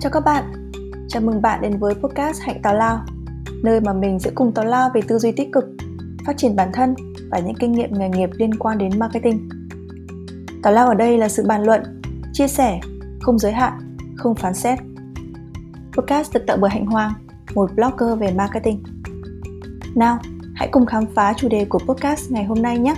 Chào các bạn, chào mừng bạn đến với podcast Hạnh Tào Lao Nơi mà mình sẽ cùng tào lao về tư duy tích cực, phát triển bản thân và những kinh nghiệm nghề nghiệp liên quan đến marketing. Tào lao ở đây là sự bàn luận, chia sẻ, không giới hạn, không phán xét. Podcast được tạo bởi Hạnh Hoàng, một blogger về marketing. Nào, hãy cùng khám phá chủ đề của podcast ngày hôm nay nhé!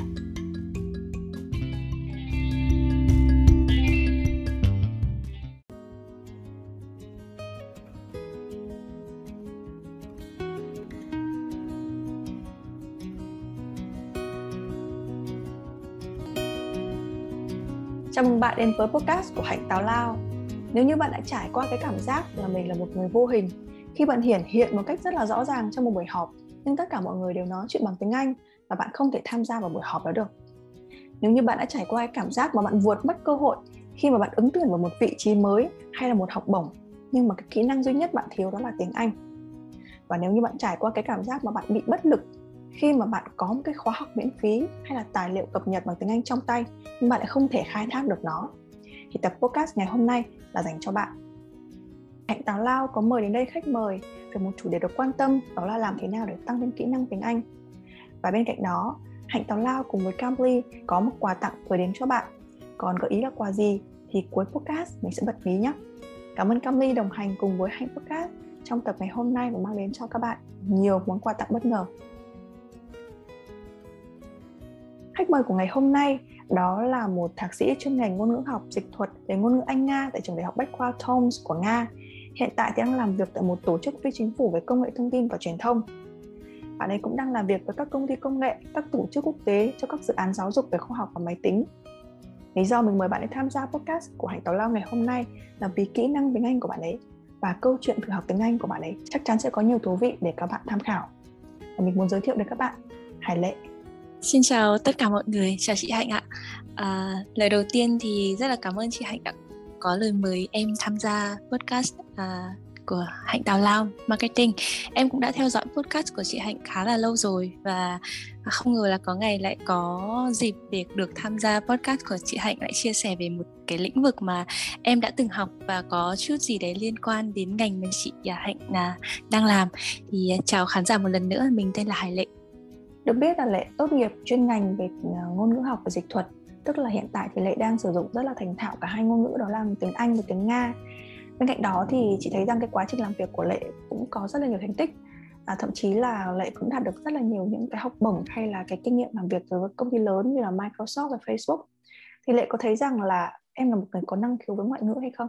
Bạn đến với podcast của Hạnh Táo Lao. Nếu như bạn đã trải qua cái cảm giác là mình là một người vô hình, khi bạn hiển hiện một cách rất là rõ ràng trong một buổi họp, nhưng tất cả mọi người đều nói chuyện bằng tiếng Anh và bạn không thể tham gia vào buổi họp đó được. Nếu như bạn đã trải qua cái cảm giác mà bạn vượt mất cơ hội khi mà bạn ứng tuyển vào một vị trí mới hay là một học bổng, nhưng mà cái kỹ năng duy nhất bạn thiếu đó là tiếng Anh. Và nếu như bạn trải qua cái cảm giác mà bạn bị bất lực khi mà bạn có một cái khóa học miễn phí hay là tài liệu cập nhật bằng tiếng Anh trong tay, nhưng bạn lại không thể khai thác được nó, thì tập podcast ngày hôm nay là dành cho bạn. Hạnh Táo Lao có mời đến đây khách mời về một chủ đề được quan tâm, đó là làm thế nào để tăng thêm kỹ năng tiếng Anh. Và bên cạnh đó, Hạnh Táo Lao cùng với Cambly có một quà tặng gửi đến cho bạn. Còn gợi ý là quà gì thì cuối podcast mình sẽ bật mí nhé Cảm ơn Cambly đồng hành cùng với Hạnh Podcast trong tập ngày hôm nay và mang đến cho các bạn nhiều món quà tặng bất ngờ. Khách mời của ngày hôm nay đó là một thạc sĩ chuyên ngành ngôn ngữ học dịch thuật về ngôn ngữ Anh Nga tại trường đại học Bách khoa Toms của Nga. Hiện tại thì đang làm việc tại một tổ chức phi chính phủ về công nghệ thông tin và truyền thông. Bạn ấy cũng đang làm việc với các công ty công nghệ, các tổ chức quốc tế cho các dự án giáo dục về khoa học và máy tính. Lý do mình mời bạn ấy tham gia podcast của Hải Tàu Lao ngày hôm nay là vì kỹ năng tiếng Anh của bạn ấy và câu chuyện thử học tiếng Anh của bạn ấy chắc chắn sẽ có nhiều thú vị để các bạn tham khảo. Và mình muốn giới thiệu đến các bạn Hải Lệ Xin chào tất cả mọi người, chào chị Hạnh ạ. À, lời đầu tiên thì rất là cảm ơn chị Hạnh đã có lời mời em tham gia podcast à, của Hạnh Tào Lao Marketing. Em cũng đã theo dõi podcast của chị Hạnh khá là lâu rồi và không ngờ là có ngày lại có dịp để được tham gia podcast của chị Hạnh lại chia sẻ về một cái lĩnh vực mà em đã từng học và có chút gì đấy liên quan đến ngành mà chị à, Hạnh là đang làm. Thì à, chào khán giả một lần nữa, mình tên là Hải Lệ. Được biết là Lệ tốt nghiệp chuyên ngành về ờ, ngôn ngữ học và dịch thuật Tức là hiện tại thì Lệ đang sử dụng rất là thành thạo cả hai ngôn ngữ đó là tiếng Anh và tiếng Nga Bên cạnh đó thì chị thấy rằng cái quá trình làm việc của Lệ cũng có rất là nhiều thành tích à, Thậm chí là Lệ cũng đạt được rất là nhiều những cái học bổng hay là cái kinh nghiệm làm việc với công ty lớn như là Microsoft và Facebook Thì Lệ có thấy rằng là em là một người có năng khiếu với ngoại ngữ hay không?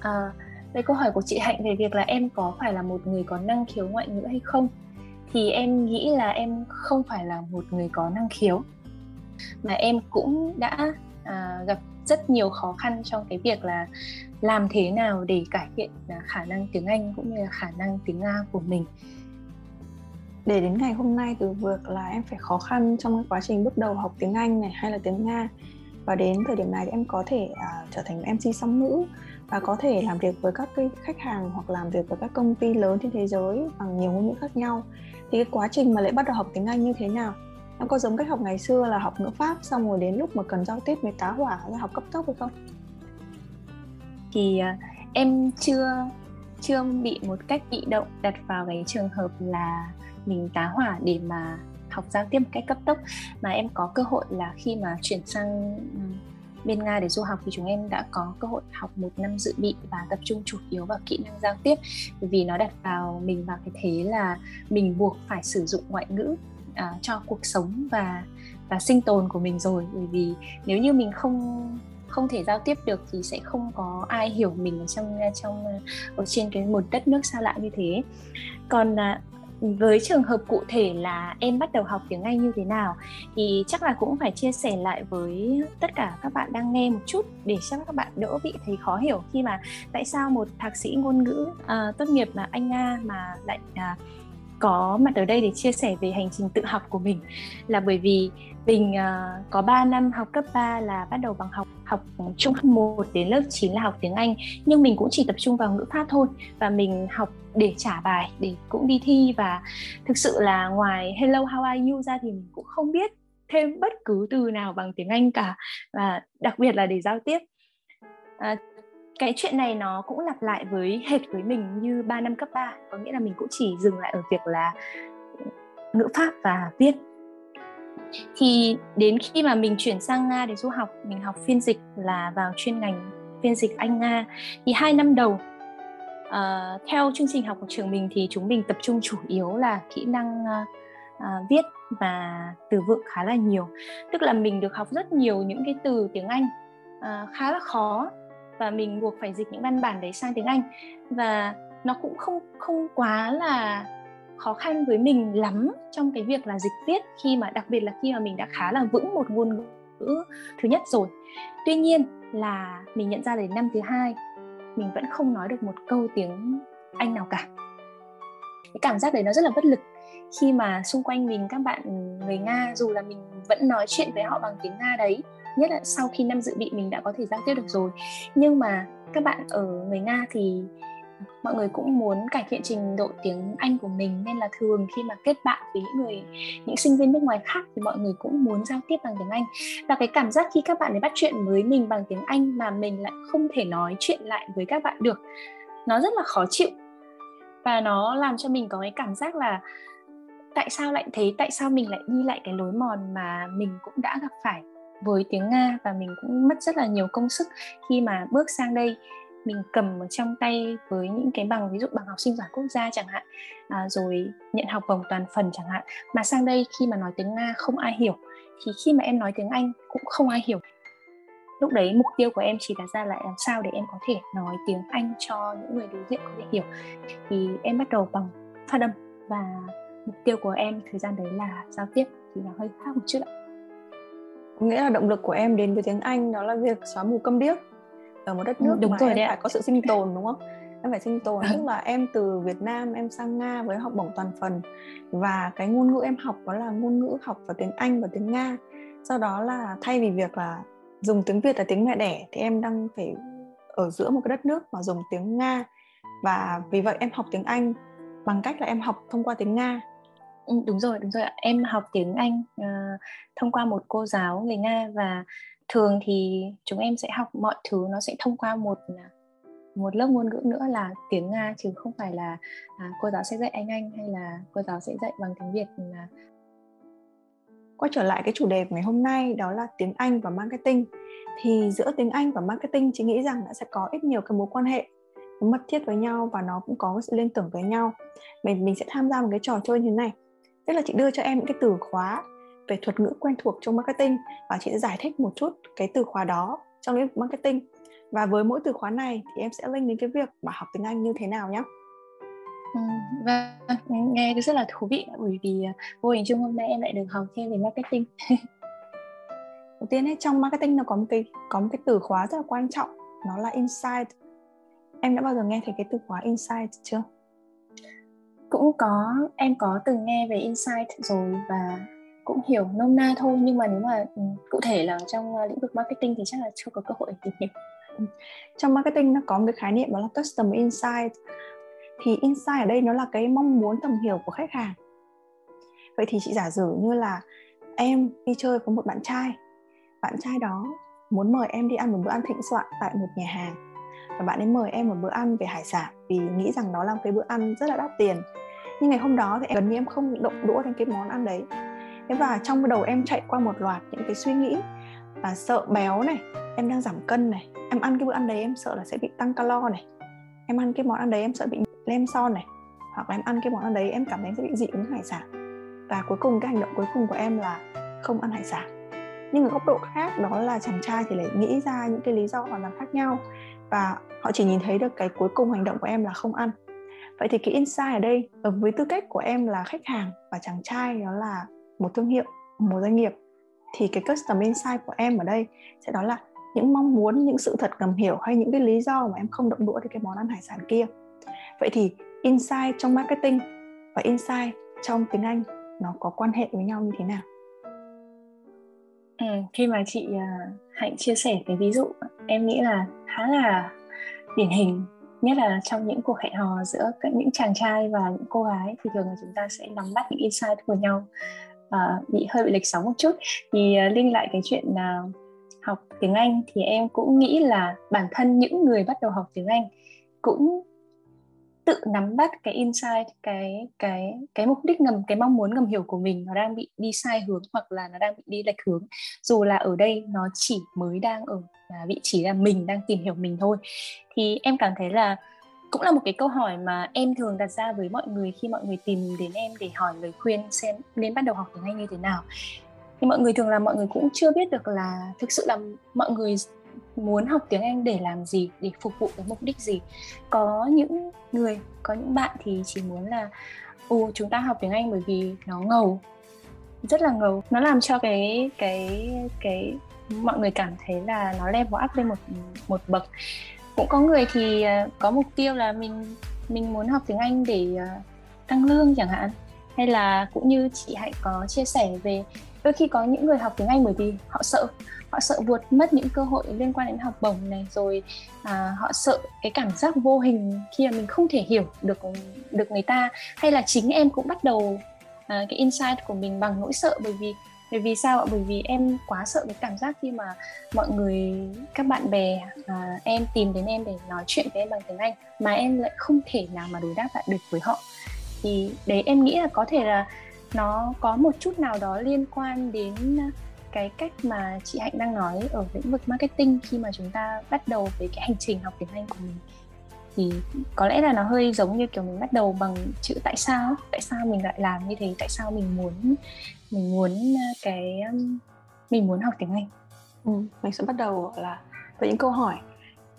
À, đây câu hỏi của chị Hạnh về việc là em có phải là một người có năng khiếu ngoại ngữ hay không? Thì em nghĩ là em không phải là một người có năng khiếu. Mà em cũng đã à, gặp rất nhiều khó khăn trong cái việc là làm thế nào để cải thiện à, khả năng tiếng Anh cũng như là khả năng tiếng Nga của mình. Để đến ngày hôm nay từ việc là em phải khó khăn trong cái quá trình bước đầu học tiếng Anh này hay là tiếng Nga và đến thời điểm này thì em có thể uh, trở thành MC song ngữ và có thể làm việc với các cái khách hàng hoặc làm việc với các công ty lớn trên thế giới bằng nhiều ngôn ngữ khác nhau. Thì cái quá trình mà lại bắt đầu học tiếng Anh như thế nào? Nó có giống cách học ngày xưa là học ngữ pháp, xong rồi đến lúc mà cần giao tiếp mới tá hỏa ra học cấp tốc hay không? Thì à, em chưa chưa bị một cách bị động đặt vào cái trường hợp là mình tá hỏa để mà học giao tiếp một cách cấp tốc. Mà em có cơ hội là khi mà chuyển sang ừ, bên Nga để du học thì chúng em đã có cơ hội học một năm dự bị và tập trung chủ yếu vào kỹ năng giao tiếp. Bởi vì nó đặt vào mình vào cái thế là mình buộc phải sử dụng ngoại ngữ uh, cho cuộc sống và và sinh tồn của mình rồi. Bởi vì nếu như mình không không thể giao tiếp được thì sẽ không có ai hiểu mình ở trong trong ở trên cái một đất nước xa lạ như thế. Còn uh, với trường hợp cụ thể là em bắt đầu học tiếng Anh như thế nào thì chắc là cũng phải chia sẻ lại với tất cả các bạn đang nghe một chút để cho các bạn đỡ bị thấy khó hiểu khi mà tại sao một thạc sĩ ngôn ngữ uh, tốt nghiệp là Anh Nga mà lại uh, có mặt ở đây để chia sẻ về hành trình tự học của mình. Là bởi vì mình uh, có 3 năm học cấp 3 là bắt đầu bằng học học trung học 1 đến lớp 9 là học tiếng Anh. Nhưng mình cũng chỉ tập trung vào ngữ pháp thôi và mình học để trả bài để cũng đi thi. Và thực sự là ngoài hello how are you ra thì mình cũng không biết thêm bất cứ từ nào bằng tiếng Anh cả. Và đặc biệt là để giao tiếp. À, cái chuyện này nó cũng lặp lại với hệt với mình như 3 năm cấp 3 có nghĩa là mình cũng chỉ dừng lại ở việc là ngữ pháp và viết. Thì đến khi mà mình chuyển sang Nga để du học mình học phiên dịch là vào chuyên ngành phiên dịch Anh Nga. Thì hai năm đầu uh, theo chương trình học của trường mình thì chúng mình tập trung chủ yếu là kỹ năng uh, uh, viết và từ vựng khá là nhiều. Tức là mình được học rất nhiều những cái từ tiếng Anh uh, khá là khó và mình buộc phải dịch những văn bản đấy sang tiếng Anh. Và nó cũng không không quá là khó khăn với mình lắm trong cái việc là dịch viết, khi mà, đặc biệt là khi mà mình đã khá là vững một ngôn ngữ thứ nhất rồi. Tuy nhiên là mình nhận ra đến năm thứ hai, mình vẫn không nói được một câu tiếng anh nào cả. Cái cảm giác đấy nó rất là bất lực. Khi mà xung quanh mình, các bạn người nga dù là mình vẫn nói chuyện với họ bằng tiếng nga đấy nhất là sau khi năm dự bị mình đã có thể giao tiếp được rồi. Nhưng mà các bạn ở người nga thì mọi người cũng muốn cải thiện trình độ tiếng Anh của mình, nên là thường khi mà kết bạn với những người, những sinh viên nước ngoài khác thì mọi người cũng muốn giao tiếp bằng tiếng Anh. Và cái cảm giác khi các bạn ấy bắt chuyện với mình bằng tiếng Anh mà mình lại không thể nói chuyện lại với các bạn được, nó rất là khó chịu. Và nó làm cho mình có cái cảm giác là tại sao lại thế, tại sao mình lại đi lại cái lối mòn mà mình cũng đã gặp phải? Với tiếng Nga và mình cũng mất rất là nhiều công sức khi mà bước sang đây. Mình cầm ở trong tay với những cái bằng ví dụ bằng học sinh giỏi quốc gia chẳng hạn à, rồi nhận học bổng toàn phần chẳng hạn. Mà sang đây khi mà nói tiếng nga không ai hiểu thì khi mà em nói tiếng anh cũng không ai hiểu. Lúc đấy mục tiêu của em chỉ đặt ra là làm sao để em có thể nói tiếng anh cho những người đối diện có thể hiểu. Thì em bắt đầu bằng phát âm và mục tiêu của em thời gian đấy là giao tiếp thì nó hơi khác một chút ạ nghĩa là động lực của em đến với tiếng Anh đó là việc xóa mù câm điếc ở một đất ừ, nước đúng mà rồi em đấy phải có sự sinh tồn đúng không? Em phải sinh tồn tức là em từ Việt Nam em sang Nga với học bổng toàn phần. Và cái ngôn ngữ em học đó là ngôn ngữ học và tiếng Anh và tiếng Nga. Sau đó là thay vì việc là dùng tiếng Việt là tiếng mẹ đẻ thì em đang phải ở giữa một cái đất nước mà dùng tiếng Nga. Và vì vậy em học tiếng Anh bằng cách là em học thông qua tiếng Nga Ừ, đúng rồi đúng rồi ạ. Em học tiếng Anh uh, thông qua một cô giáo người Nga và thường thì chúng em sẽ học mọi thứ nó sẽ thông qua một ờ, một lớp ngôn ngữ nữa là tiếng Nga chứ không phải là à, cô giáo sẽ dạy anh Anh hay là cô giáo sẽ dạy bằng tiếng Việt là quay trở lại cái chủ đề của ngày hôm nay đó là tiếng Anh và marketing. Thì giữa tiếng Anh và marketing chị nghĩ rằng đã sẽ có ít nhiều cái mối quan hệ mật thiết với nhau và nó cũng có sự liên tưởng với nhau. Mình mình sẽ tham gia một cái trò chơi như thế này tức là chị đưa cho em những cái từ khóa về thuật ngữ quen thuộc trong marketing và chị sẽ giải thích một chút cái từ khóa đó trong lĩnh vực marketing và với mỗi từ khóa này thì em sẽ link đến cái việc mà học tiếng Anh như thế nào nhé. Ừ, vâng, nghe rất là thú vị bởi vì à, vô hình chung hôm nay em lại được học thêm về marketing. Đầu tiên ấy, trong marketing nó có một cái có một cái từ khóa rất là quan trọng, nó là insight. Em đã bao giờ nghe thấy cái từ khóa insight chưa? Cũng có, em có từng nghe về insight rồi và cũng hiểu nôm na thôi nhưng mà nếu mà ừ, cụ thể là trong ờ, lĩnh vực marketing thì chắc là chưa có cơ hội để tìm hiểu. Ừ, trong marketing nó có một cái khái niệm đó là customer insight. Thì insight ở đây nó là cái mong muốn tầm hiểu của khách hàng. Vậy thì chị giả sử như là em đi chơi với một bạn trai bạn trai đó muốn mời em đi ăn một bữa ăn thịnh soạn tại một nhà hàng và bạn ấy mời em một bữa ăn về hải sản vì nghĩ rằng đó là một cái bữa ăn rất là đắt tiền nhưng ngày hôm đó thì gần như em không động đũa đến cái món ăn đấy. Thế và trong đầu em chạy qua một loạt những cái suy nghĩ là sợ béo này, em đang giảm cân này, em ăn cái bữa ăn đấy em sợ là sẽ bị tăng calo này, em ăn cái món ăn đấy em sợ bị lem son này, hoặc là em ăn cái món ăn đấy em cảm thấy sẽ bị dị ứng hải sản. Và cuối cùng cái hành động cuối cùng của em là không ăn hải sản. Nhưng ở góc độ khác, đó là chàng trai thì lại nghĩ ra những cái lý do hoàn toàn khác nhau. Và họ chỉ nhìn thấy được cái cuối cùng hành động của em là không ăn vậy thì cái insight ở đây với tư cách của em là khách hàng và chàng trai đó là một thương hiệu một doanh nghiệp. Thì cái custom insight của em ở đây sẽ đó là những mong muốn những sự thật ngầm hiểu hay những cái lý do mà em không động đũa đến cái món ăn hải sản kia. Vậy thì insight trong marketing và insight trong tiếng anh nó có quan hệ với nhau như thế nào? Ừ, khi mà chị uh, hạnh chia sẻ cái ví dụ em nghĩ là khá là điển hình nhất là trong những cuộc hẹn hò giữa những chàng trai và những cô gái thì thường là chúng ta sẽ nắm bắt những insight của nhau. À, bị hơi bị lệch sóng một chút. Thì uh, linh lại cái chuyện uh, học tiếng Anh thì em cũng nghĩ là bản thân những người bắt đầu học tiếng Anh cũng tự nắm bắt cái insight, cái cái cái mục đích ngầm, cái mong muốn ngầm hiểu của mình nó đang bị đi sai hướng hoặc là nó đang bị đi lệch hướng. Dù là ở đây nó chỉ mới đang ở à, vị trí là mình đang tìm hiểu mình thôi. Thì em cảm thấy là cũng là một cái câu hỏi mà em thường đặt ra với mọi người khi mọi người tìm đến em để hỏi, lời khuyên xem nên bắt đầu học tiếng Anh như thế nào. Thì mọi người thường là mọi người cũng chưa biết được là thực sự là mọi người muốn học tiếng Anh để làm gì, để phục vụ cái mục đích gì. Có những người, có những bạn thì chỉ muốn là, ồ, chúng ta học tiếng Anh bởi vì nó ngầu. Rất là ngầu. Nó làm cho cái cái cái, mọi người cảm thấy là nó level up lên một một bậc. Cũng có người thì ờ, có mục tiêu là mình mình muốn học tiếng Anh để ờ, tăng lương chẳng hạn. Hay là cũng như chị hãy có chia sẻ về đôi khi có những người học tiếng Anh bởi vì họ sợ họ sợ vượt mất những cơ hội liên quan đến học bổng này rồi à, họ sợ cái cảm giác vô hình khi mà mình không thể hiểu được được người ta. Hay là chính em cũng bắt đầu à, cái insight của mình bằng nỗi sợ bởi vì bởi vì sao ạ? Bởi vì em quá sợ cái cảm giác khi mà mọi người các bạn bè à, em tìm đến em để nói chuyện với em bằng tiếng anh mà em lại không thể nào mà đối đáp lại được với họ. Thì đấy em nghĩ là có thể là nó có một chút nào đó liên quan đến ờ, cái cách mà chị Hạnh đang nói ở lĩnh vực marketing khi mà chúng ta bắt đầu với cái hành trình học tiếng Anh của mình. Thì có lẽ là nó hơi giống như kiểu mình bắt đầu bằng chữ tại sao tại sao mình lại làm như thế tại sao mình muốn mình muốn ờ, cái mình muốn học tiếng Anh. Ừ, mình sẽ bắt đầu là với những câu hỏi.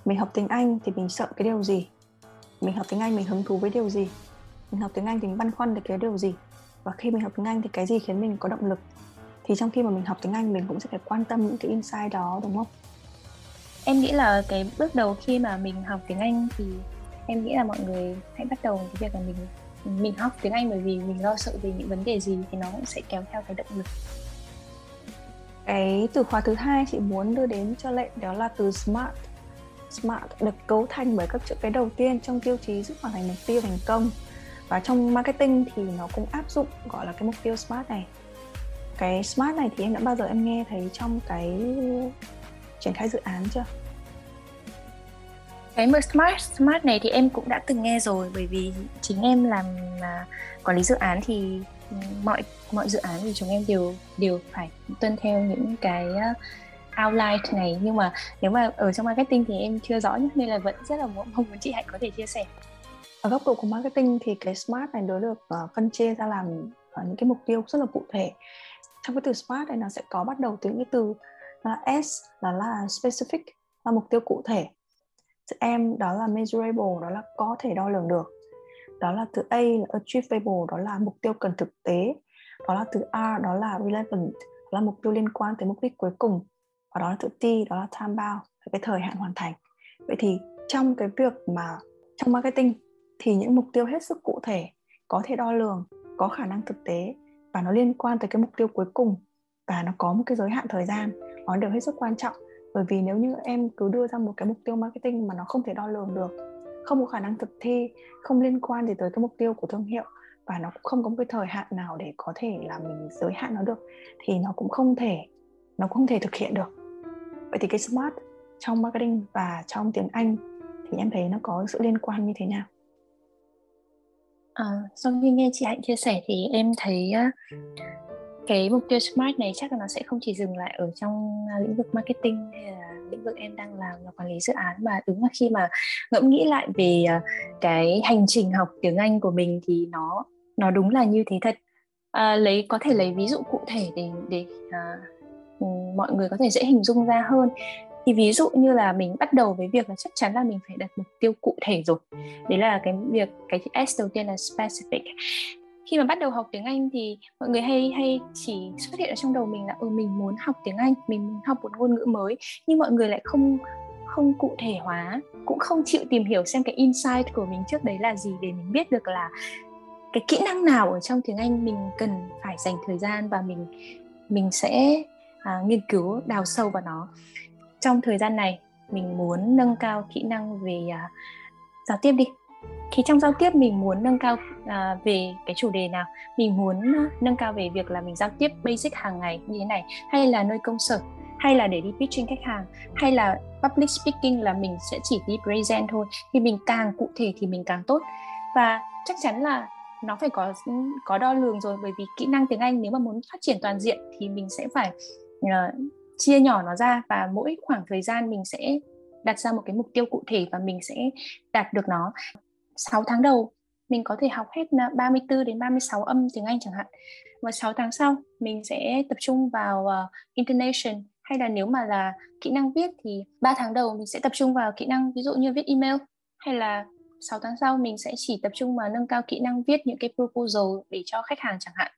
Mình học tiếng Anh thì mình sợ cái điều gì? Mình học tiếng Anh mình hứng thú với điều gì? Mình học tiếng Anh thì mình băn khoăn về cái điều gì? Và khi mình học tiếng Anh thì cái gì khiến mình có động lực thì trong khi mà mình học tiếng Anh mình cũng sẽ phải quan tâm những cái insight đó đúng không? Em nghĩ là cái bước đầu khi mà mình học tiếng Anh thì em nghĩ là mọi người hãy bắt đầu cái việc là mình mình học tiếng Anh bởi vì mình lo sợ về những vấn đề gì thì nó cũng sẽ kéo theo cái động lực. Cái từ khóa thứ hai chị muốn đưa đến cho lệ đó là từ smart. Smart được cấu thành bởi các chữ cái đầu tiên trong tiêu chí giúp hoàn thành mục tiêu thành công và trong marketing thì nó cũng áp dụng, gọi là cái mục tiêu smart này. Cái smart này thì em đã bao giờ em nghe thấy trong cái triển khai dự án chưa? Cái smart smart này thì em cũng đã từng nghe rồi, bởi vì chính em làm à, quản lý dự án thì mọi mọi dự án thì chúng em đều đều phải tuân theo những cái à, outline này. Nhưng mà nếu mà ở trong marketing thì em chưa rõ nhất nên là vẫn rất là mong muốn chị hạnh có thể chia sẻ ở góc độ của marketing thì cái smart này nó được uh, phân chia ra làm uh, những cái mục tiêu rất là cụ thể. Trong cái từ smart này nó sẽ có bắt đầu từ những cái từ là S là là specific là mục tiêu cụ thể. Từ M đó là measurable đó là có thể đo lường được. Đó là từ A là achievable đó là mục tiêu cần thực tế. Đó là từ R đó là relevant đó là mục tiêu liên quan tới mục đích cuối cùng. Và đó là từ T đó là time bound cái thời hạn hoàn thành. Vậy thì trong cái việc mà trong marketing thì những mục tiêu hết sức cụ thể, có thể đo lường, có khả năng thực tế và nó liên quan tới cái mục tiêu cuối cùng và nó có một cái giới hạn thời gian, nó đều hết sức quan trọng. Bởi vì nếu như em cứ đưa ra một cái mục tiêu marketing mà nó không thể đo lường được, không có khả năng thực thi, không liên quan gì tới cái mục tiêu của thương hiệu và nó cũng không có một cái thời hạn nào để có thể là mình giới hạn nó được, thì nó cũng không thể, nó cũng không thể thực hiện được. Vậy thì cái smart trong marketing và trong tiếng anh thì em thấy nó có sự liên quan như thế nào? À, sau khi nghe chị Hạnh chia sẻ thì em thấy cái mục tiêu smart này chắc là nó sẽ không chỉ dừng lại ở trong à, lĩnh vực marketing hay là lĩnh vực em đang làm là quản lý dự án mà đúng là khi mà ngẫm nghĩ lại về à, cái hành trình học tiếng Anh của mình thì nó nó đúng là như thế thật. À, lấy có thể lấy ví dụ cụ thể để để à, ừ, mọi người có thể dễ hình dung ra hơn thì ví dụ như là mình bắt đầu với việc là chắc chắn là mình phải đặt mục tiêu cụ thể rồi. Đấy là cái việc cái S đầu tiên là specific. Khi mà bắt đầu học tiếng Anh thì mọi người hay hay chỉ xuất hiện ở trong đầu mình là ừ mình muốn học tiếng Anh mình muốn học một ngôn ngữ mới. Nhưng mọi người lại không không cụ thể hóa cũng không chịu tìm hiểu xem cái insight của mình trước đấy là gì để mình biết được là cái kỹ năng nào ở trong tiếng Anh mình cần phải dành thời gian và mình mình sẽ à, nghiên cứu đào sâu vào nó trong thời gian này mình muốn nâng cao kỹ năng về uh, giao tiếp đi. Thì trong giao tiếp mình muốn nâng cao uh, về cái chủ đề nào? Mình muốn uh, nâng cao về việc là mình giao tiếp basic hàng ngày như thế này. Hay là nơi công sở? Hay là để đi pitching khách hàng? Hay là public speaking là mình sẽ chỉ đi present thôi. Thì mình càng cụ thể thì mình càng tốt. Và chắc chắn là nó phải có có đo lường rồi. Bởi vì kỹ năng tiếng Anh nếu mà muốn phát triển toàn diện thì mình sẽ phải uh, chia nhỏ nó ra và mỗi khoảng thời gian mình sẽ đặt ra một cái mục tiêu cụ thể và mình sẽ đạt được nó. 6 tháng đầu mình có thể học hết ờ, 34 đến 36 âm tiếng Anh chẳng hạn. Và 6 tháng sau mình sẽ tập trung vào uh, intonation. Hay là nếu mà là kỹ năng viết thì 3 tháng đầu mình sẽ tập trung vào kỹ năng ví dụ như viết email. Hay là 6 tháng sau mình sẽ chỉ tập trung vào nâng cao kỹ năng viết những cái proposal để cho khách hàng chẳng hạn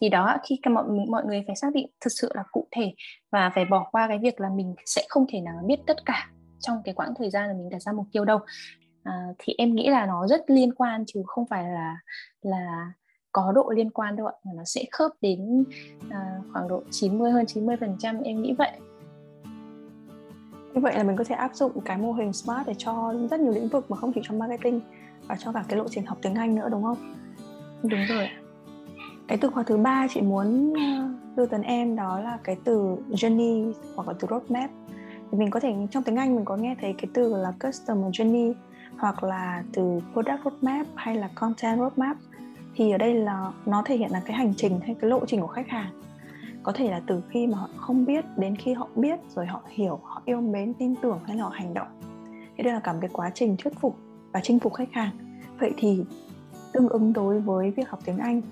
thì đó khi mọi mọi người phải xác định thực sự là cụ thể và phải bỏ qua cái việc là mình sẽ không thể nào biết tất cả trong cái quãng thời gian là mình đặt ra mục tiêu đâu. À, thì em nghĩ là nó rất liên quan chứ không phải là là có độ liên quan đâu ạ mà nó sẽ khớp đến à, khoảng độ 90 hơn 90 phần trăm em nghĩ vậy. Như vậy là mình có thể áp dụng cái mô hình smart để cho rất nhiều lĩnh vực mà không chỉ cho marketing và cho cả cái lộ trình học tiếng Anh nữa đúng không? Đúng rồi cái từ khóa thứ ba chị muốn ờ, đưa tới em đó là cái từ journey hoặc là từ roadmap. Thì mình có thể, trong tiếng Anh mình có nghe thấy cái từ là customer journey hoặc là từ product roadmap hay là content roadmap. Thì ở đây là nó thể hiện là cái hành trình hay cái lộ trình của khách hàng. Có thể là từ khi mà họ không biết đến khi họ biết rồi họ hiểu, họ yêu mến, tin tưởng hay là họ hành động. Thì đây là cả một cái quá trình thuyết phục và chinh phục khách hàng. Vậy thì tương ứng đối với việc học tiếng anh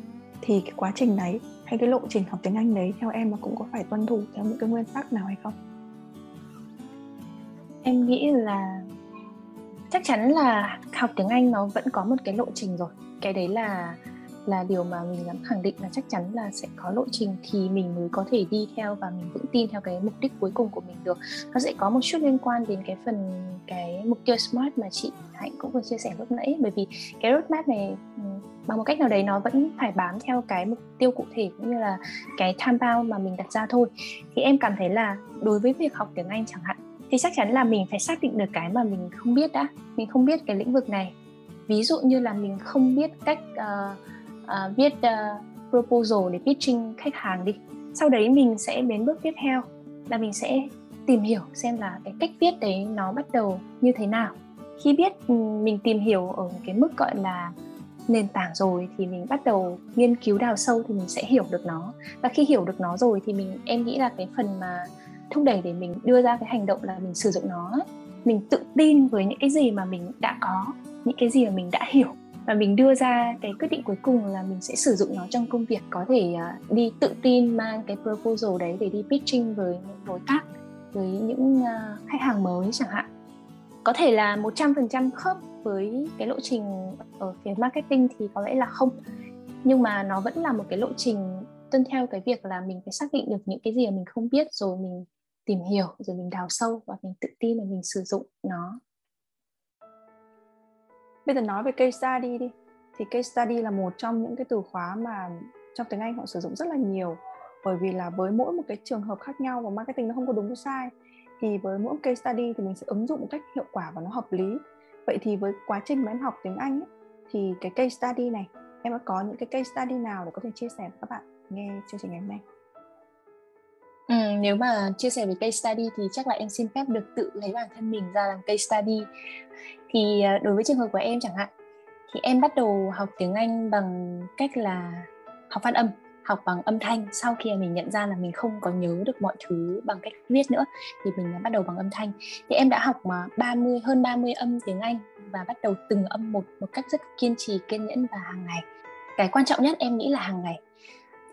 thì cái quá trình đấy, hay cái lộ trình học tiếng anh đấy theo em nó cũng có phải tuân thủ theo những cái nguyên tắc nào hay không? Em nghĩ là chắc chắn là học tiếng anh nó vẫn có một cái lộ trình rồi. Cái đấy là là điều mà mình dám khẳng định là chắc chắn là sẽ có lộ trình thì mình mới có thể đi theo và mình vững tin theo cái mục đích cuối cùng của mình được. Nó sẽ có một chút liên quan đến cái phần, cái mục tiêu smart mà chị hạnh cũng vừa chia sẻ lúc nãy. Bởi vì cái roadmap này ừ, bằng một cách nào đấy nó vẫn phải bám theo cái mục tiêu cụ thể cũng như là cái time bound mà mình đặt ra thôi. Thì em cảm thấy là đối với việc học tiếng anh chẳng hạn thì chắc chắn là mình phải xác định được cái mà mình không biết đã mình không biết cái lĩnh vực này. Ví dụ như là mình không biết cách uh, uh, viết uh, proposal để pitching khách hàng đi sau đấy mình sẽ đến bước tiếp theo là mình sẽ tìm hiểu xem là cái cách viết đấy nó bắt đầu như thế nào. Khi biết mình tìm hiểu ở cái mức gọi là nền tảng rồi thì mình bắt đầu nghiên cứu đào sâu thì mình sẽ hiểu được nó. Và khi hiểu được nó rồi thì mình em nghĩ là cái phần mà thúc đẩy để mình đưa ra cái hành động là mình sử dụng nó mình tự tin với những cái gì mà mình đã có những cái gì mà mình đã hiểu. Và mình đưa ra cái quyết định cuối cùng là mình sẽ sử dụng nó trong công việc có thể uh, đi tự tin mang cái proposal đấy để đi pitching với những đối tác với những uh, khách hàng mới chẳng hạn có thể là 100% khớp với cái lộ trình ở phía marketing thì có lẽ là không. Nhưng mà nó vẫn là một cái lộ trình tuân theo cái việc là mình phải xác định được những cái gì mà mình không biết, rồi mình tìm hiểu, rồi mình đào sâu và mình tự tin là mình sử dụng nó. Bây giờ nói về case study đi. Thì case study là một trong những cái từ khóa mà trong tiếng Anh họ sử dụng rất là nhiều, bởi vì là với mỗi một cái trường hợp khác nhau và marketing nó không có đúng sai thì với mỗi case study thì mình sẽ ứng dụng một cách hiệu quả và nó hợp lý. Vậy thì với quá trình mà em học tiếng Anh ấy, thì cái case study này em đã có những cái case study nào để có thể chia sẻ với các bạn nghe chương trình ngày hôm nay? Ừ, nếu mà chia sẻ về case study thì chắc là em xin phép được tự lấy bản thân mình ra làm case study. Thì ờ, đối với trường hợp của em chẳng hạn thì em bắt đầu học tiếng Anh bằng cách là học phát âm học bằng âm thanh. Sau khi mình nhận ra là mình không có nhớ được mọi thứ bằng cách viết nữa, thì mình bắt đầu bằng âm thanh. Thì em đã học mà 30 hơn 30 âm tiếng Anh và bắt đầu từng âm một một cách rất kiên trì, kiên nhẫn và hàng ngày. Cái quan trọng nhất em nghĩ là hàng ngày.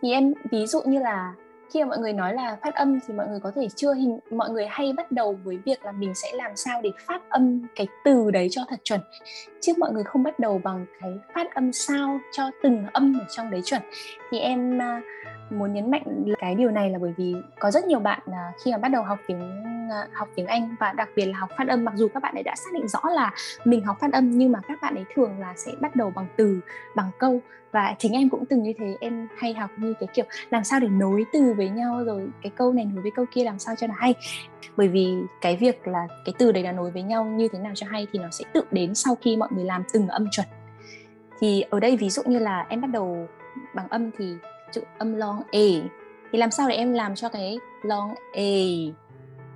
Thì em, ví dụ như là khi mà mọi người nói là phát âm thì mọi người có thể chưa hình, mọi người hay bắt đầu với việc là mình sẽ làm sao để phát âm cái từ đấy cho thật chuẩn. Chứ mọi người không bắt đầu bằng cái phát âm sao cho từng âm ở trong đấy chuẩn. Thì em à, muốn nhấn mạnh cái điều này là bởi vì có rất nhiều bạn à, khi mà bắt đầu học tiếng À, học tiếng Anh và đặc biệt là học phát âm. Mặc dù các bạn ấy đã xác định rõ là mình học phát âm, nhưng mà các bạn ấy thường là sẽ bắt đầu bằng từ, bằng câu. Và chính em cũng từng như thế, em hay học như cái kiểu làm sao để nối từ với nhau, rồi cái câu này nối với câu kia làm sao cho nó hay. Bởi vì cái việc là cái từ đấy là nối với nhau như thế nào cho hay thì nó sẽ tự đến sau khi mọi người làm từng âm chuẩn. Thì ở đây ví dụ như là em bắt đầu bằng âm thì chữ âm long a thì làm sao để em làm cho cái long a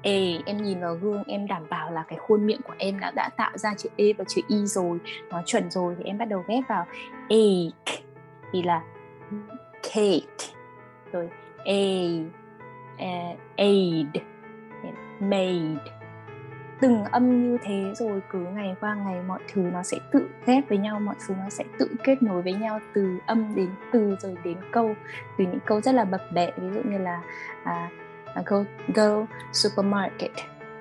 ê em nhìn vào gương em đảm bảo là cái khuôn miệng của em đã đã tạo ra chữ e và chữ y rồi nó chuẩn rồi thì em bắt đầu ghép vào a thì là cake. Rồi a uh, aid made. Từng âm như thế rồi cứ ngày qua ngày mọi thứ nó sẽ tự ghép với nhau mọi thứ nó sẽ tự kết nối với nhau từ âm đến từ rồi đến câu. Từ những câu rất là bập bẹ ví dụ như là uh, uh, go go supermarket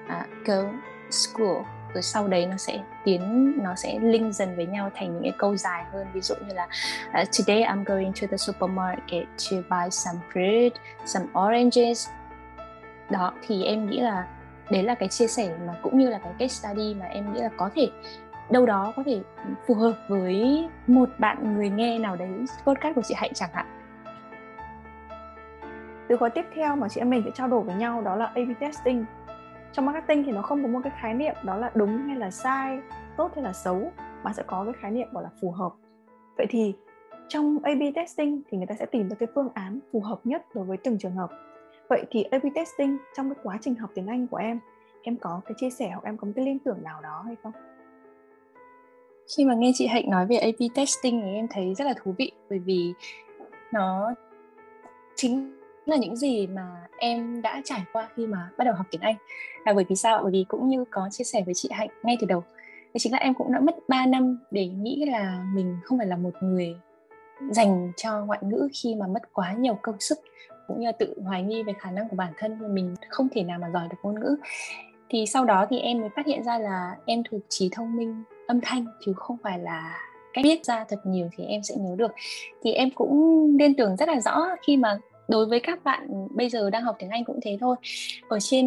uh, go school. Rồi sau đấy nó sẽ tiến nó sẽ link dần với nhau thành những cái câu dài hơn. Ví dụ như là uh, today I'm going to the supermarket to buy some fruit some oranges. Đó thì em nghĩ là đấy là cái chia sẻ mà cũng như là cái case study mà em nghĩ là có thể đâu đó có thể phù hợp với một bạn người nghe nào đấy podcast của chị Hạnh chẳng hạn từ khóa tiếp theo mà chị em mình sẽ trao đổi với nhau đó là A/B testing. Trong marketing thì nó không có một cái khái niệm đó là đúng hay là sai, tốt hay là xấu, mà sẽ có cái khái niệm gọi là phù hợp. Vậy thì trong A/B testing thì người ta sẽ tìm ra cái phương án phù hợp nhất đối với từng trường hợp. Vậy thì A/B testing trong cái quá trình học tiếng Anh của em em có cái chia sẻ hoặc em có một cái liên tưởng nào đó hay không? Khi mà nghe chị Hạnh nói về A/B testing thì em thấy rất là thú vị, bởi vì nó chính là những gì mà em đã trải qua khi mà bắt đầu học tiếng Anh. Là bởi vì sao bởi vì cũng như có chia sẻ với chị Hạnh ngay từ đầu thì chính là em cũng đã mất 3 năm để nghĩ là mình không phải là một người dành cho ngoại ngữ khi mà mất quá nhiều công sức, cũng như là tự hoài nghi về khả năng của bản thân, và mình không thể nào mà giỏi được ngôn ngữ. Thì sau đó thì em mới phát hiện ra là em thuộc trí thông minh, âm thanh, chứ không phải là cách biết ra thật nhiều thì em sẽ nhớ được. Thì em cũng liên tưởng rất là rõ khi mà đối với các bạn bây giờ đang học tiếng Anh cũng thế thôi. Ở trên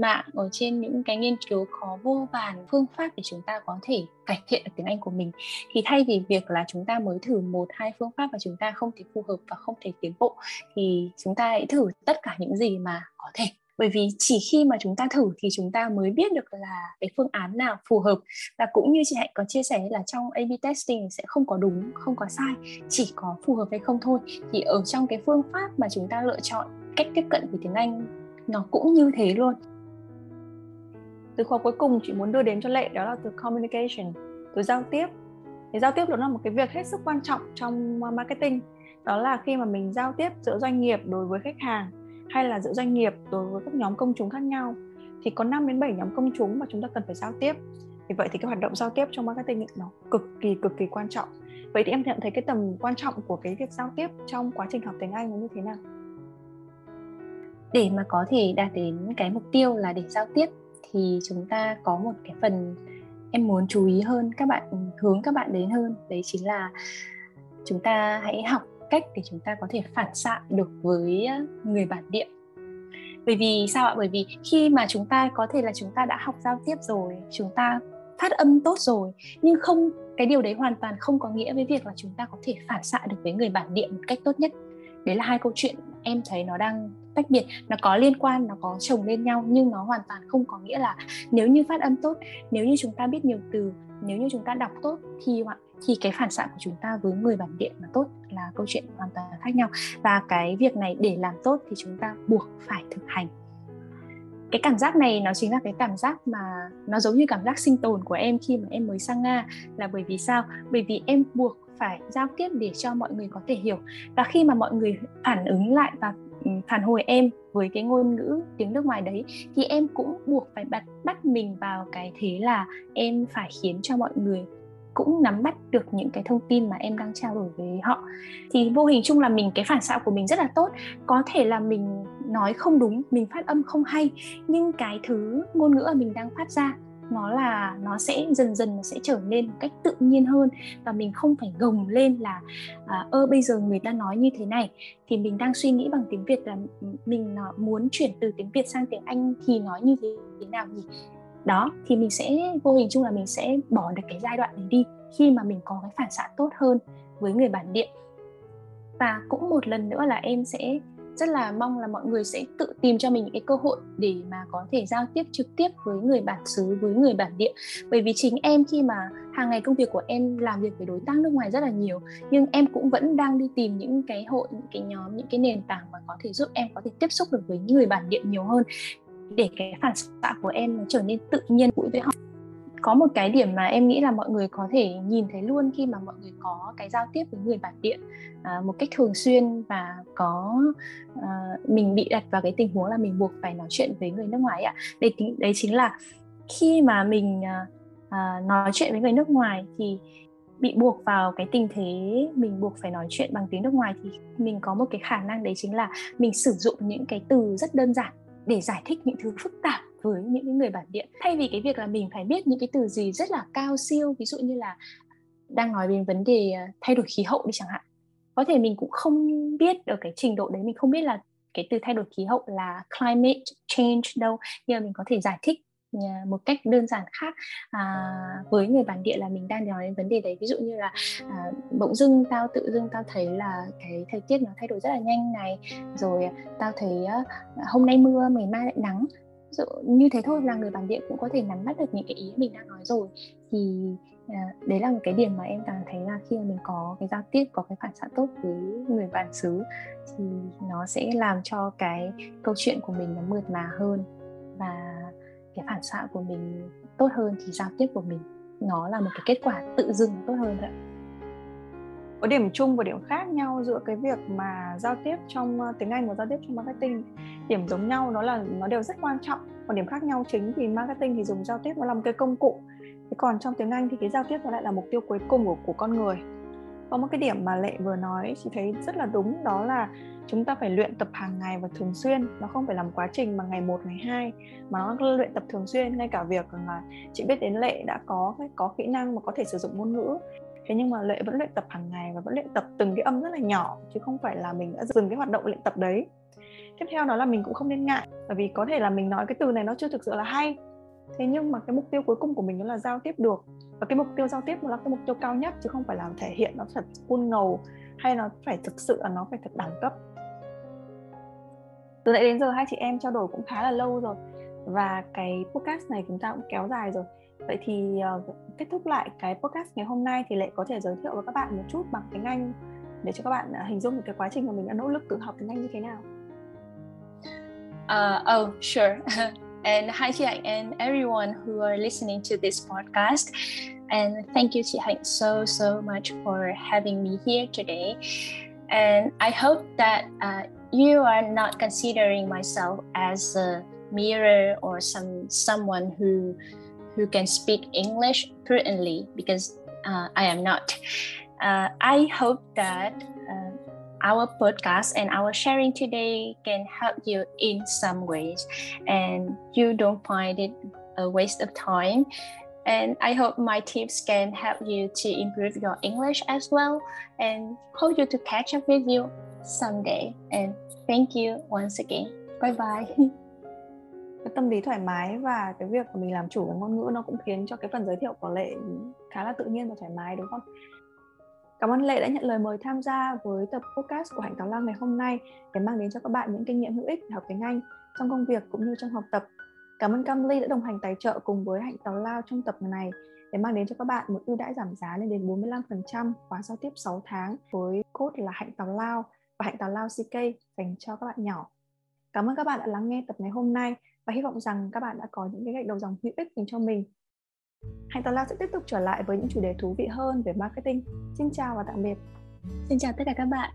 mạng, ở trên những cái nghiên cứu có vô vàn phương pháp để chúng ta có thể cải thiện được tiếng Anh của mình, thì thay vì việc là chúng ta mới thử một, hai phương pháp và chúng ta không thể phù hợp và không thể tiến bộ, thì chúng ta hãy thử tất cả những gì mà có thể bởi vì chỉ khi mà chúng ta thử thì chúng ta mới biết được là cái phương án nào phù hợp. Và cũng như chị hạnh có chia sẻ là trong A/B testing sẽ không có đúng, không có sai, chỉ có phù hợp hay không thôi. Thì ở trong cái phương pháp mà chúng ta lựa chọn cách tiếp cận về tiếng Anh, nó cũng như thế luôn. Từ khóa cuối cùng chị muốn đưa đến cho lệ, đó là từ communication, từ giao tiếp. Thì giao tiếp là một cái việc hết sức quan trọng trong marketing. Đó là khi mà mình giao tiếp giữa doanh nghiệp đối với khách hàng hay là giữa doanh nghiệp đối với các nhóm công chúng khác nhau. Thì có 5 đến 7 nhóm công chúng mà chúng ta cần phải giao tiếp. Vì vậy thì cái hoạt động giao tiếp trong marketing nó cực kỳ cực kỳ quan trọng. Vậy thì em nhận thấy cái tầm quan trọng của cái việc giao tiếp trong quá trình học tiếng Anh nó như thế nào? Để mà có thể đạt đến cái mục tiêu là để giao tiếp, thì chúng ta có một cái phần em muốn chú ý hơn, các bạn hướng các bạn đến hơn. Đấy chính là chúng ta hãy học cách để chúng ta có thể phản xạ được với người bản địa. Bởi vì sao ạ? Bởi vì khi mà chúng ta, có thể là chúng ta đã học giao tiếp rồi, chúng ta phát âm tốt rồi, nhưng không, cái điều đấy hoàn toàn không có nghĩa với việc là chúng ta có thể phản xạ được với người bản địa một cách tốt nhất. Đấy là hai câu chuyện em thấy nó đang tách biệt, nó có liên quan, nó có chồng lên nhau, nhưng nó hoàn toàn không có nghĩa là nếu như phát âm tốt, nếu như chúng ta biết nhiều từ, nếu như chúng ta đọc tốt thì thì cái phản xạ của chúng ta với người bản địa mà tốt là câu chuyện hoàn toàn khác nhau. Và cái việc này để làm tốt thì chúng ta buộc phải thực hành. Cái cảm giác này nó chính là cái cảm giác mà nó giống như cảm giác sinh tồn của em khi mà em mới sang nga. Là bởi vì sao? Bởi vì em buộc phải giao tiếp để cho mọi người có thể hiểu. Và khi mà mọi người phản ứng lại và phản hồi em với cái ngôn ngữ tiếng nước ngoài đấy, thì em cũng buộc phải bắt bắt mình vào cái thế là em phải khiến cho mọi người cũng nắm bắt được những cái thông tin mà em đang trao đổi với họ. Thì vô hình chung là mình cái phản xạ của mình rất là tốt. Có thể là mình nói không đúng mình phát âm không hay nhưng cái thứ ngôn ngữ mà mình đang phát ra nó là nó sẽ dần dần nó sẽ trở nên một cách tự nhiên hơn. Và mình không phải gồng lên là à, ơ bây giờ người ta nói như thế này. Thì mình đang suy nghĩ bằng tiếng việt là ừ, mình à, muốn chuyển từ tiếng việt sang tiếng anh thì nói như thế nào nhỉ? Đó, thì mình sẽ, vô hình chung là mình sẽ bỏ được cái giai đoạn này đi khi mà mình có cái phản xạ tốt hơn với người bản địa. Và cũng một lần nữa là em sẽ rất là mong là mọi người sẽ tự tìm cho mình những cái cơ hội để mà có thể giao tiếp trực tiếp với người bản xứ, với người bản địa. Bởi vì chính em khi mà hàng ngày công việc của em, làm việc với đối tác nước ngoài rất là nhiều, nhưng em cũng vẫn đang đi tìm những cái hội, những cái nhóm, những cái nền tảng mà có thể giúp em có thể tiếp xúc được với những người bản địa nhiều hơn để cái phản xạ của em nó trở nên tự nhiên với họ. Có một cái điểm mà em nghĩ là mọi người có thể nhìn thấy luôn khi mà mọi người có cái giao tiếp với người bản địa à, một cách thường xuyên và có à, mình bị đặt vào cái tình huống là mình buộc phải nói chuyện với người nước ngoài ạ. Đấy đấy chính là khi mà mình à, à, nói chuyện với người nước ngoài thì bị buộc vào cái tình thế mình buộc phải nói chuyện bằng tiếng nước ngoài thì mình có một cái khả năng đấy chính là mình sử dụng những cái từ rất đơn giản để giải thích những thứ phức tạp với những người bản địa. Thay vì cái việc là mình phải biết những cái từ gì rất là cao siêu, ví dụ như là đang nói về vấn đề ờ, thay đổi khí hậu đi chẳng hạn, có thể mình cũng không biết ở cái trình độ đấy, mình không biết là cái từ thay đổi khí hậu là climate change đâu, nhưng mà mình có thể giải thích một cách đơn giản khác. À, với người bản địa là mình đang nói đến vấn đề đấy. Ví dụ như là à, bỗng dưng tao tự dưng tao thấy là cái thời tiết nó thay đổi rất là nhanh này rồi tao thấy à, hôm nay mưa ngày mai lại nắng. Dụ như thế thôi là người bản địa cũng có thể nắm bắt được những cái ý mình đang nói rồi. Thì à, đấy là một cái điểm mà em cảm thấy là khi mà mình có cái giao tiếp có cái phản xạ tốt với người bản xứ thì nó sẽ làm cho cái câu chuyện của mình nó mượt mà hơn. Và cái phản xạ của mình tốt hơn thì giao tiếp của mình, nó là một cái kết quả tự dưng tốt hơn thôi có điểm chung và điểm khác nhau giữa cái việc mà giao tiếp trong ờ, tiếng Anh và giao tiếp trong marketing. Điểm giống nhau đó là, nó đều rất quan trọng. Còn điểm khác nhau chính thì marketing thì dùng giao tiếp nó là một cái công cụ. Thế còn trong tiếng Anh thì cái giao tiếp nó lại là mục tiêu cuối cùng của của con người có một cái điểm mà lệ vừa nói, chị thấy rất là đúng, đó là chúng ta phải luyện tập hàng ngày và thường xuyên. Nó không phải làm quá trình mà ngày một, ngày hai, mà nó luyện tập thường xuyên. Ngay cả việc là chị biết đến lệ đã có có kỹ năng mà có thể sử dụng ngôn ngữ. Thế nhưng mà lệ vẫn luyện tập hàng ngày và vẫn luyện tập từng cái âm rất là nhỏ, chứ không phải là mình đã dừng cái hoạt động luyện tập đấy. Tiếp theo đó là mình cũng không nên ngại, bởi vì có thể là mình nói cái từ này nó chưa thực sự là hay thế nhưng mà cái mục tiêu cuối cùng của mình đó là giao tiếp được. Và cái mục tiêu giao tiếp nó là cái mục tiêu cao nhất chứ không phải là thể hiện nó thật cool ngầu hay nó phải thực sự là nó phải thật đẳng cấp. Từ nãy đến giờ hai chị em trao đổi cũng khá là lâu rồi và cái podcast này chúng ta cũng kéo dài rồi. Vậy thì uh, kết thúc lại cái podcast ngày hôm nay thì lại có thể giới thiệu với các bạn một chút bằng tiếng anh để cho các bạn uh, hình dung được cái quá trình mà mình đã nỗ lực tự học tiếng anh như thế nào? Uh, oh sure. and hi chị and everyone who are listening to this podcast and thank you chị so so much for having me here today and I hope that uh, you are not considering myself as a mirror or some someone who who can speak English fluently because uh, I am not. Uh, I hope that our podcast and our sharing today can help you in some ways and you don't find it a waste of time. And I hope my tips can help you to improve your English as well and hope you to catch up with you someday. And thank you once again. Bye bye. cái tâm lý thoải mái và cái việc của mình làm chủ cái ngôn ngữ nó cũng khiến cho cái phần giới thiệu của lệ khá là tự nhiên và thoải mái đúng không Cảm ơn Lệ đã nhận lời mời tham gia với tập podcast của Hạnh Tào Lao ngày hôm nay để mang đến cho các bạn những kinh nghiệm hữu ích để học tiếng Anh trong công việc cũng như trong học tập. Cảm ơn Camly đã đồng hành tài trợ cùng với Hạnh Tào Lao trong tập này để mang đến cho các bạn một ưu đãi giảm giá lên đến 45% khóa giao tiếp 6 tháng với code là Hạnh Tào Lao và Hạnh Tào Lao CK dành cho các bạn nhỏ. Cảm ơn các bạn đã lắng nghe tập ngày hôm nay và hy vọng rằng các bạn đã có những cái gạch đầu dòng hữu ích dành cho mình. Hành Tào Lao sẽ tiếp tục trở lại với những chủ đề thú vị hơn về marketing. Xin chào và tạm biệt. Xin chào tất cả các bạn.